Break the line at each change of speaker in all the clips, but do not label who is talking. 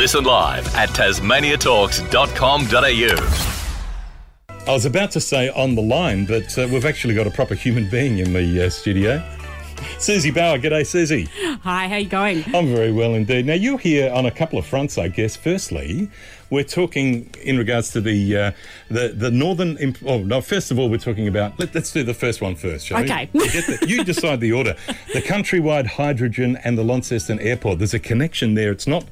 Listen live at tasmaniatalks.com.au.
I was about to say on the line, but uh, we've actually got a proper human being in the uh, studio. Susie Bower, g'day Susie.
Hi, how you going?
I'm very well indeed. Now you're here on a couple of fronts, I guess. Firstly, we're talking in regards to the uh, the the northern. Imp- oh no! First of all, we're talking about. Let, us do the first one first, shall
Okay.
we? Okay. you decide the order. The countrywide hydrogen and the Launceston Airport. There's a connection there. It's not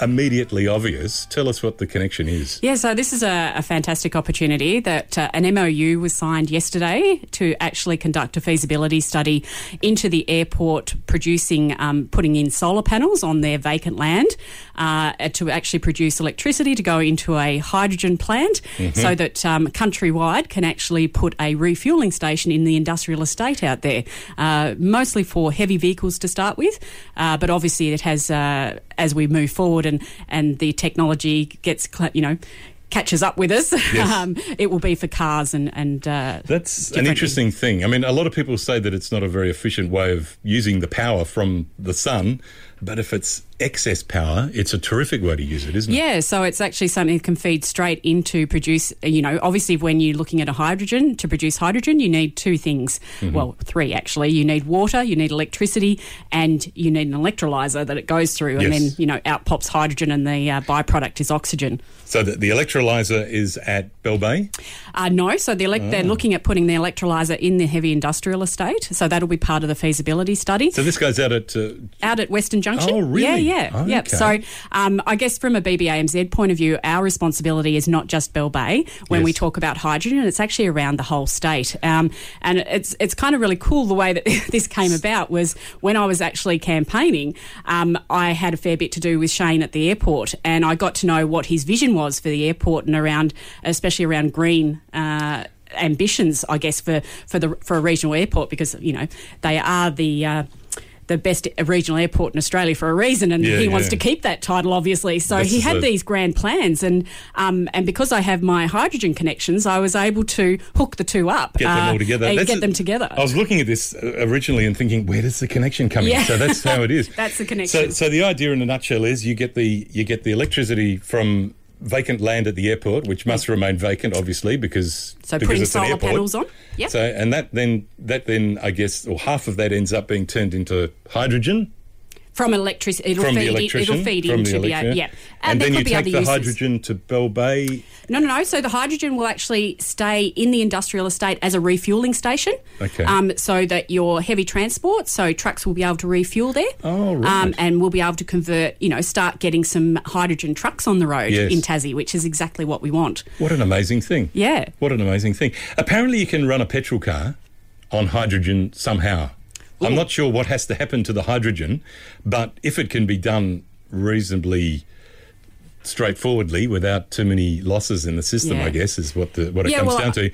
immediately obvious. Tell us what the connection is.
Yeah, so this is a, a fantastic opportunity that uh, an MOU was signed yesterday to actually conduct a feasibility study into the airport producing, um, putting in solar panels on their vacant land uh, to actually produce electricity to go into a hydrogen plant so that um, Countrywide can actually put a refueling station in the industrial estate out there, uh, mostly for heavy vehicles to start with, uh, but obviously it has, uh, as we move forward and, and the technology gets, you know, catches up with us,
Yes.
um, it will be for cars and, and uh,
That's an interesting thing. I mean, a lot of people say that it's not a very efficient way of using the power from the sun, but if it's excess power, it's a terrific way to use it, isn't it?
Yeah, so it's actually something that can feed straight into produce. You know, obviously, when you're looking at a hydrogen, to produce hydrogen, you need two things.
Mm-hmm.
Well, three actually. You need water, you need electricity, and you need an electrolyzer that it goes through, and
Yes.
then, you know, out pops hydrogen, and the uh, byproduct is oxygen.
So the, the electrolyzer is at Bell Bay.
Uh, no, so the elec- they're
Oh.
looking at putting the electrolyzer in the heavy industrial estate. So that'll be part of the feasibility study.
So this goes out at uh,
out at Western Junction.
Oh, really?
Yeah, yeah,
Oh,
yep. So, um, I guess from a BBAMZ point of view, our responsibility is not just Bell Bay when we talk about hydrogen; it's actually around the whole state. Um, and it's it's kind of really cool the way that this came about was when I was actually campaigning. Um, I had a fair bit to do with Shane at the airport, and I got to know what his vision was for the airport and around, especially around green. Uh, ambitions, I guess, for, for the for a regional airport because you know they are the uh, the best regional airport in Australia for a reason, and
Yeah,
he wants to keep that title, obviously. So he had these grand plans, and um, and because I have my hydrogen connections, I was able to hook the two up,
get them
uh,
all together.
and
That's
get
a-
them together.
I was looking at this uh, originally and thinking, where does the connection come
Yeah.
in? So that's how it is.
That's the connection.
So, so the idea in a nutshell is you get the you get the electricity from vacant land at the airport, which must remain vacant, obviously, because
So
because
putting
it's an
solar
airport.
panels on. Yep.
So and that then that then I guess or half of that ends up being turned into hydrogen
from electricity, it'll
from
feed.
electrician.
it'll feed into
the
the yeah,
And,
there
then you take
other
the
uses.
hydrogen to Bell Bay.
No, no, no. So the hydrogen will actually stay in the industrial estate as a refueling station.
Okay.
Um, so that your heavy transport, so trucks will be able to refuel there.
Oh, right.
Um, and we'll be able to convert, you know, start getting some hydrogen trucks on the road
Yes.
in Tassie, which is exactly what we want.
What an amazing thing.
Yeah.
What an amazing thing. Apparently, you can run a petrol car on hydrogen somehow. I'm not sure what has to happen to the hydrogen, but if it can be done reasonably straightforwardly without too many losses in the system,
Yeah.
I guess, is what the what it
Yeah,
comes
well,
down to.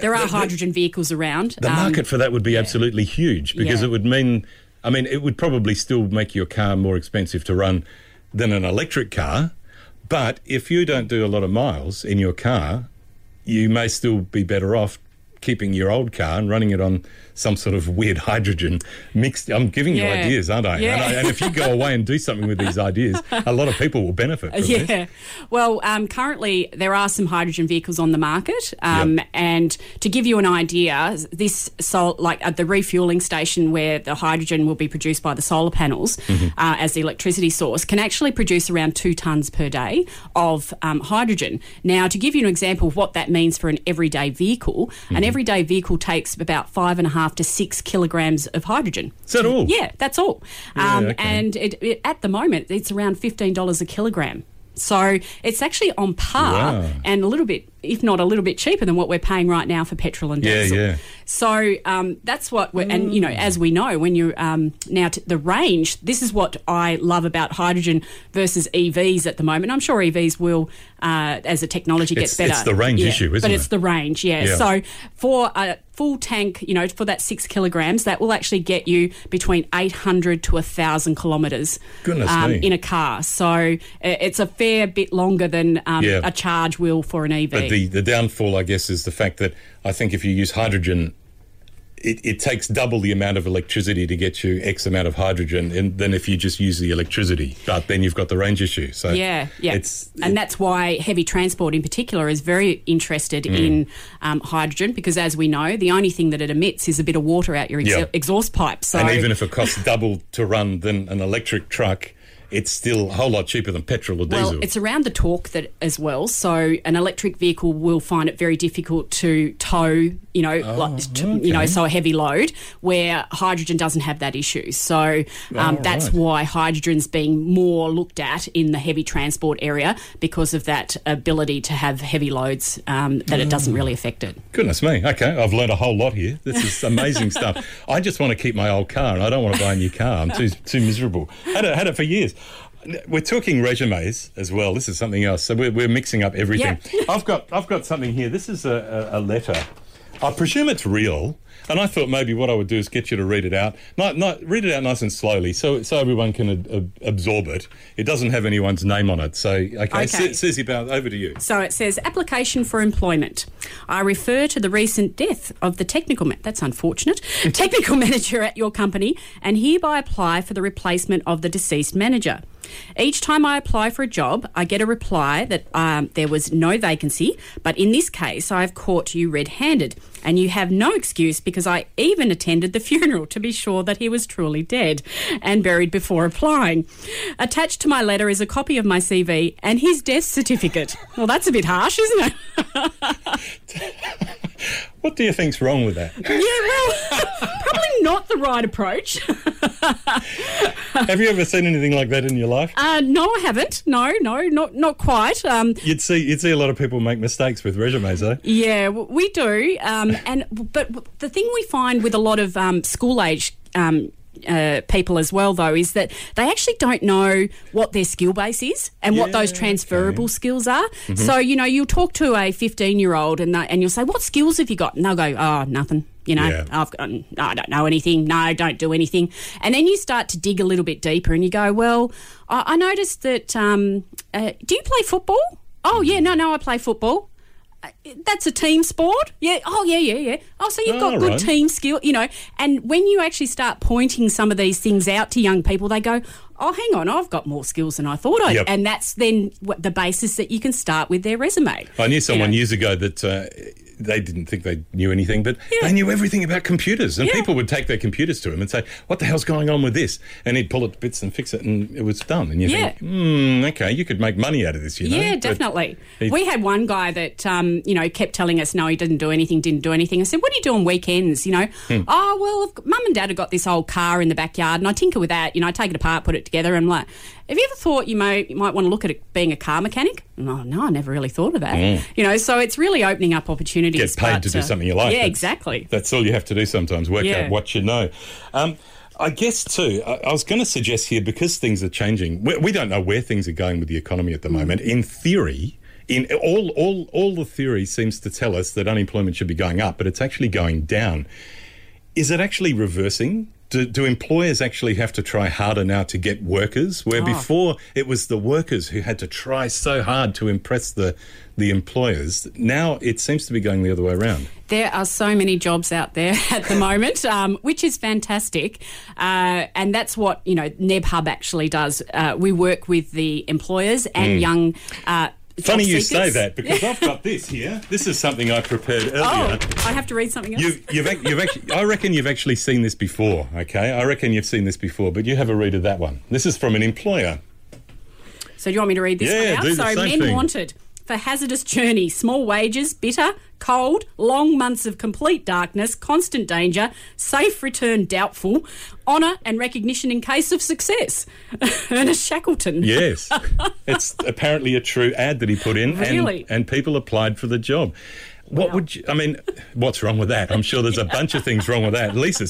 There are
The-
hydrogen vehicles around.
The
Um,
market for that would be absolutely huge because
Yeah.
it would mean, I mean, it would probably still make your car more expensive to run than an electric car. But if you don't do a lot of miles in your car, you may still be better off keeping your old car and running it on some sort of weird hydrogen mixed. I'm giving you ideas, aren't I?
Yeah.
And, I? and if you go away and do something with these ideas, a lot of people will benefit from this.
Yeah. Well, um, currently there are some hydrogen vehicles on the market, um,
Yep.
and to give you an idea, this sol- like at the refueling station where the hydrogen will be produced by the solar panels
Mm-hmm.
uh, as the electricity source can actually produce around two tons per day of um, hydrogen. Now, to give you an example of what that means for an everyday vehicle, an
Mm-hmm.
Everyday vehicle takes about five and a half to six kilograms of hydrogen.
Is that all?
Yeah, that's all. Um,
okay.
And it, it, at the moment, it's around fifteen dollars a kilogram. So it's actually on par
Wow.
and a little bit, if not a little bit cheaper than what we're paying right now for petrol and diesel.
yeah.
So um, that's what, we're, and you know, as we know, when you're um, now t- the range, this is what I love about hydrogen versus EVs at the moment. I'm sure EVs will, uh, as the technology gets
It's-
better.
it's the range
yeah,
issue, isn't it?
But it's the range, yeah.
Yeah.
So for a full tank, you know, for that six kilograms, that will actually get you between 800 to 1,000 kilometres um, in a car. So uh, it's a fair bit longer than um,
Yeah.
a charge will for an EV.
The, the downfall, I guess, is the fact that I think if you use hydrogen it, it, takes double the amount of electricity to get you X amount of hydrogen than if you just use the electricity. But then you've got the range issue. So
yeah, yeah, it's, and it, that's why heavy transport in particular is very interested mm. in um, hydrogen because, as we know, the only thing that it emits is a bit of water out your ex- yeah. exhaust pipe. So
and even if it costs double to run than an electric truck, it's still a whole lot cheaper than petrol or diesel.
Well, it's around the torque that as well. So an electric vehicle will find it very difficult to tow, you know, oh, like, to, okay. you know, so a heavy load where hydrogen doesn't have that issue. So um, oh, that's right. why hydrogen's being more looked at in the heavy transport area because of that ability to have heavy loads um, that oh. it doesn't really affect it.
Goodness me. Okay, I've learned a whole lot here. This is amazing stuff. I just want to keep my old car and I don't want to buy a new car. I'm too too miserable. Had it, had it for years. We're talking resumes as well. This is something else. So we're, we're mixing up everything. I've got I've got something here. This is a, a, a letter. I presume it's real. And I thought maybe what I would do is get you to read it out, not, not read it out nice and slowly, so so everyone can ab- absorb it. It doesn't have anyone's name on it, so okay. okay. Susie, about over to you.
So it says application for employment. I refer to the recent death of the technical. Ma- that's unfortunate. technical manager at your company, and hereby apply for the replacement of the deceased manager. Each time I apply for a job, I get a reply that um, there was no vacancy, but in this case, I've caught you red handed, and you have no excuse because I even attended the funeral to be sure that he was truly dead and buried before applying. Attached to my letter is a copy of my CV and his death certificate. Well, that's a bit harsh, isn't
it? what do you think's wrong with that?
Yeah, well, probably not the right approach.
Have you ever seen anything like that in your life?
Uh, no, I haven't. No, no, not not quite. Um,
you'd see you'd see a lot of people make mistakes with resumes, though.
Yeah, we do. Um, and but the thing we find with a lot of um, school age um, uh, people as well, though, is that they actually don't know what their skill base is and yeah, what those transferable okay. skills are. Mm-hmm. So, you know, you'll talk to a 15 year old and, and you'll say, What skills have you got? And they'll go, Oh, nothing. You know, yeah. I've got, I don't know anything. No, don't do anything. And then you start to dig a little bit deeper and you go, Well, I, I noticed that, um, uh, do you play football? Oh, yeah, no, no, I play football that's a team sport. Yeah. Oh, yeah, yeah, yeah. Oh, so you've got oh, good right. team skill, you know. And when you actually start pointing some of these things out to young people, they go, oh, hang on, I've got more skills than I thought I. Yep. And that's then the basis that you can start with their resume.
I knew someone you know? years ago that. Uh, they didn't think they knew anything, but yeah. they knew everything about computers. And yeah. people would take their computers to him and say, "What the hell's going on with this?" And he'd pull it to bits and fix it, and it was done. And you yeah. think, hmm, "Okay, you could make money out of this." You know?
Yeah, definitely. We had one guy that um, you know kept telling us, "No, he didn't do anything, didn't do anything." I said, "What do you do on weekends?" You know, hmm. oh well, mum and dad have got this old car in the backyard, and I tinker with that. You know, I take it apart, put it together, and I'm like, have you ever thought you may you might want to look at it being a car mechanic? No, no, I never really thought of that. Mm. You know, so it's really opening up opportunities.
Get paid to do uh, something you like.
Yeah, exactly.
That's all you have to do sometimes. Work yeah. out what you know. Um, I guess too. I, I was going to suggest here because things are changing. We, we, don't know where things are going with the economy at the mm. moment. In theory, in all all all the theory seems to tell us that unemployment should be going up, but it's actually going down. Is it actually reversing? Do, do, employers actually have to try harder now to get workers? Where oh. before it was the workers who had to try so hard to impress the the employers. Now it seems to be going the other way around.
There are so many jobs out there at the moment, um, which is fantastic, uh, and that's what you know Neb Hub actually does. Uh, we work with the employers and mm. young. Uh,
Funny you say that because I've got this here. This is something I prepared earlier. Oh,
I have to read something else.
You've, you've, you've actually, I reckon you've actually seen this before. Okay, I reckon you've seen this before, but you have a read of that one. This is from an employer.
So do you want me to read this
yeah,
one out?
So
men
thing.
wanted for hazardous journey, small wages, bitter, cold, long months of complete darkness, constant danger, safe return doubtful, honour and recognition in case of success. Ernest Shackleton.
Yes. it's apparently a true ad that he put in,
really?
and, and people applied for the job. What would you, I mean? What's wrong with that? I'm sure there's a bunch of things wrong with that. At least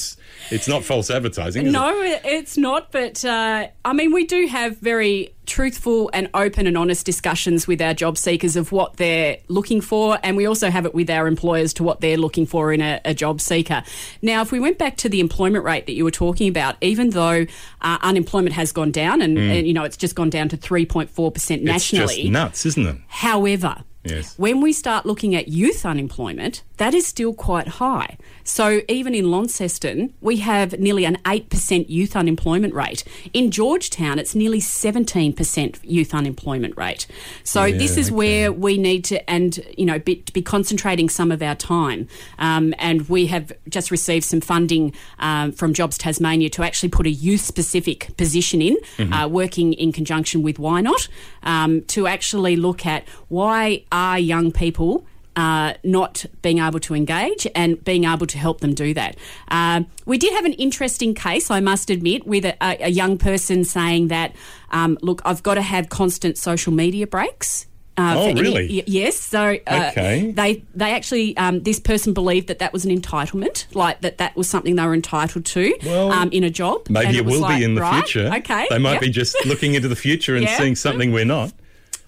it's not false advertising.
no,
it?
it's not. But uh, I mean, we do have very truthful and open and honest discussions with our job seekers of what they're looking for, and we also have it with our employers to what they're looking for in a, a job seeker. Now, if we went back to the employment rate that you were talking about, even though uh, unemployment has gone down, and, mm. and, you know it's just gone down to three point four percent nationally,
it's just nuts, isn't it?
However
Yes.
When we start looking at youth unemployment, that is still quite high. So even in Launceston, we have nearly an 8% youth unemployment rate. In George Town, it's nearly 17% youth unemployment rate. So
Yeah,
this is
okay.
where we need to, and, you know, be, to be concentrating some of our time. Um, and we have just received some funding um, from Jobs Tasmania to actually put a youth specific position in,
Mm-hmm.
uh, working in conjunction with Why Not, um, to actually look at why are young people uh, not being able to engage and being able to help them do that. Um, we did have an interesting case, I must admit, with a, a young person saying that, um, look, I've got to have constant social media breaks. Uh,
Oh,
for any-
really?
yes. So uh,
Okay.
they they actually um, this person believed that that was an entitlement, like that that was something they were entitled to
Well,
um, in a job.
Maybe
And
it, will
like,
be in the
right,
future.
Okay.
They might
yep.
be just looking into the future and
Yeah.
seeing something we're not.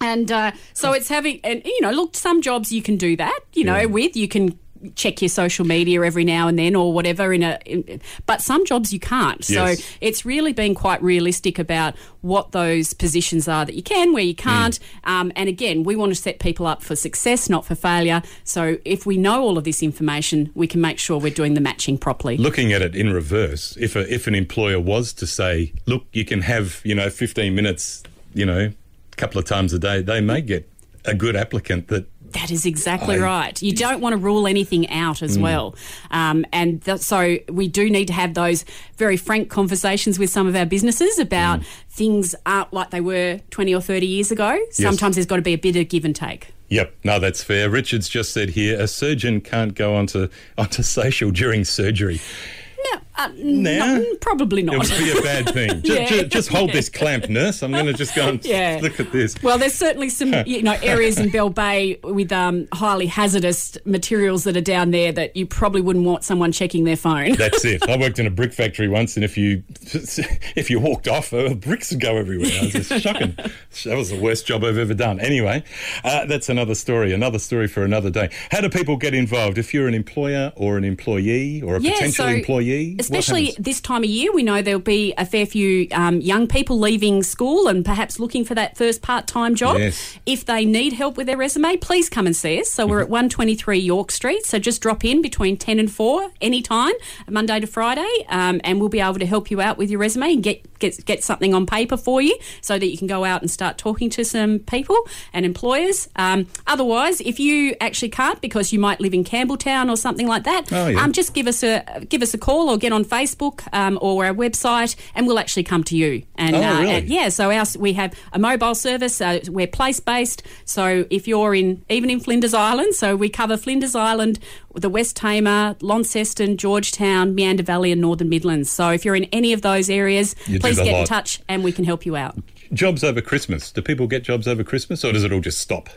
And uh, so it's having, and you know, look, some jobs you can do that, you know,
Yeah.
with you can check your social media every now and then or whatever in a in, but some jobs you can't. So it's really being quite realistic about what those positions are that you can where you can't. Um, and again we want to set people up for success not for failure. So if we know all of this information we can make sure we're doing the matching properly.
Looking at it in reverse, if a, if an employer was to say, "Look, you can have you know 15 minutes, you know, couple of times a day," they may get a good applicant that
That is exactly
I-
right. You don't want to rule anything out as well. Um, and th- so we do need to have those very frank conversations with some of our businesses about things aren't like they were 20 or 30 years ago. Sometimes there's got to be a bit of give and take.
Yep, no, that's fair. Richard's just said here a surgeon can't go onto onto social during surgery.
No, uh,
Nah.
no, probably not.
It would be a bad thing. Ju-
Yeah.
ju- just hold this clamp, nurse. I'm going to just go and
Yeah.
look at this.
Well, there's certainly some you know areas in Bell Bay with um, highly hazardous materials that are down there that you probably wouldn't want someone checking their phone.
That's it. I worked in a brick factory once, and if you if you walked off, uh, bricks would go everywhere. I was just shocking. That was the worst job I've ever done. Anyway, uh, that's another story. Another story for another day. How do people get involved? If you're an employer or an employee or a potential employee, what
especially this time of year, we know there'll be a fair few um, young people leaving school and perhaps looking for that first part-time job.
Yes.
If they need help with their resume, please come and see us. So we're at 123 York Street. So just drop in between 10 and 4 anytime, Monday to Friday, um, and we'll be able to help you out with your resume and get, get get something on paper for you so that you can go out and start talking to some people and employers. Um, otherwise, if you actually can't because you might live in Campbell Town or something like that,
Oh, yeah.
um, just give us a give us a call or get on Facebook um, or our website, and we'll actually come to you. And,
Oh,
uh,
really?
and yeah, so our, we have a mobile service. Uh, we're place based, so if you're in even in Flinders Island, so we cover Flinders Island, the West Tamar, Launceston, George Town, Meander Valley, and Northern Midlands. So if you're in any of those areas,
You
please get in touch, and we can help you out.
Jobs over Christmas. Do people get jobs over Christmas, or does it all just stop?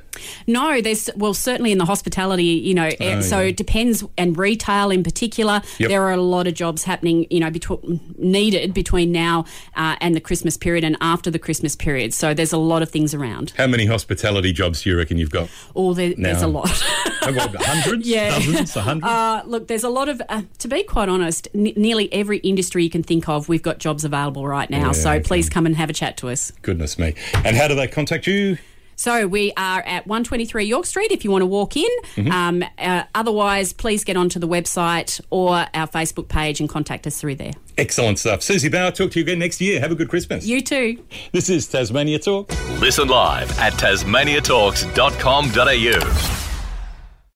No, there's well certainly in the hospitality, you know, eh, so
Oh, yeah.
it depends, and retail in particular.
Yep.
There are a lot of jobs happening, you know, between needed between now uh, and the Christmas period and after the Christmas period. So there's a lot of things around.
How many hospitality jobs do you reckon you've got?
Oh, there, there's a lot.
Got hundreds,
Yeah.
dozens, a hundred?
Uh, look, there's a lot of, uh, to be quite honest, n- nearly every industry you can think of, we've got jobs available right now.
Yeah,
so
okay.
please come and have a chat to us.
Goodness me! And how do they contact you?
So we are at 123 York Street if you want to walk in.
Mm-hmm.
Um, uh, otherwise, please get onto the website or our Facebook page and contact us through there.
Excellent stuff. Susie Bower, talk to you again next year. Have a good Christmas.
You too.
This is Tasmania Talk.
Listen live at tasmaniatalks.com.au.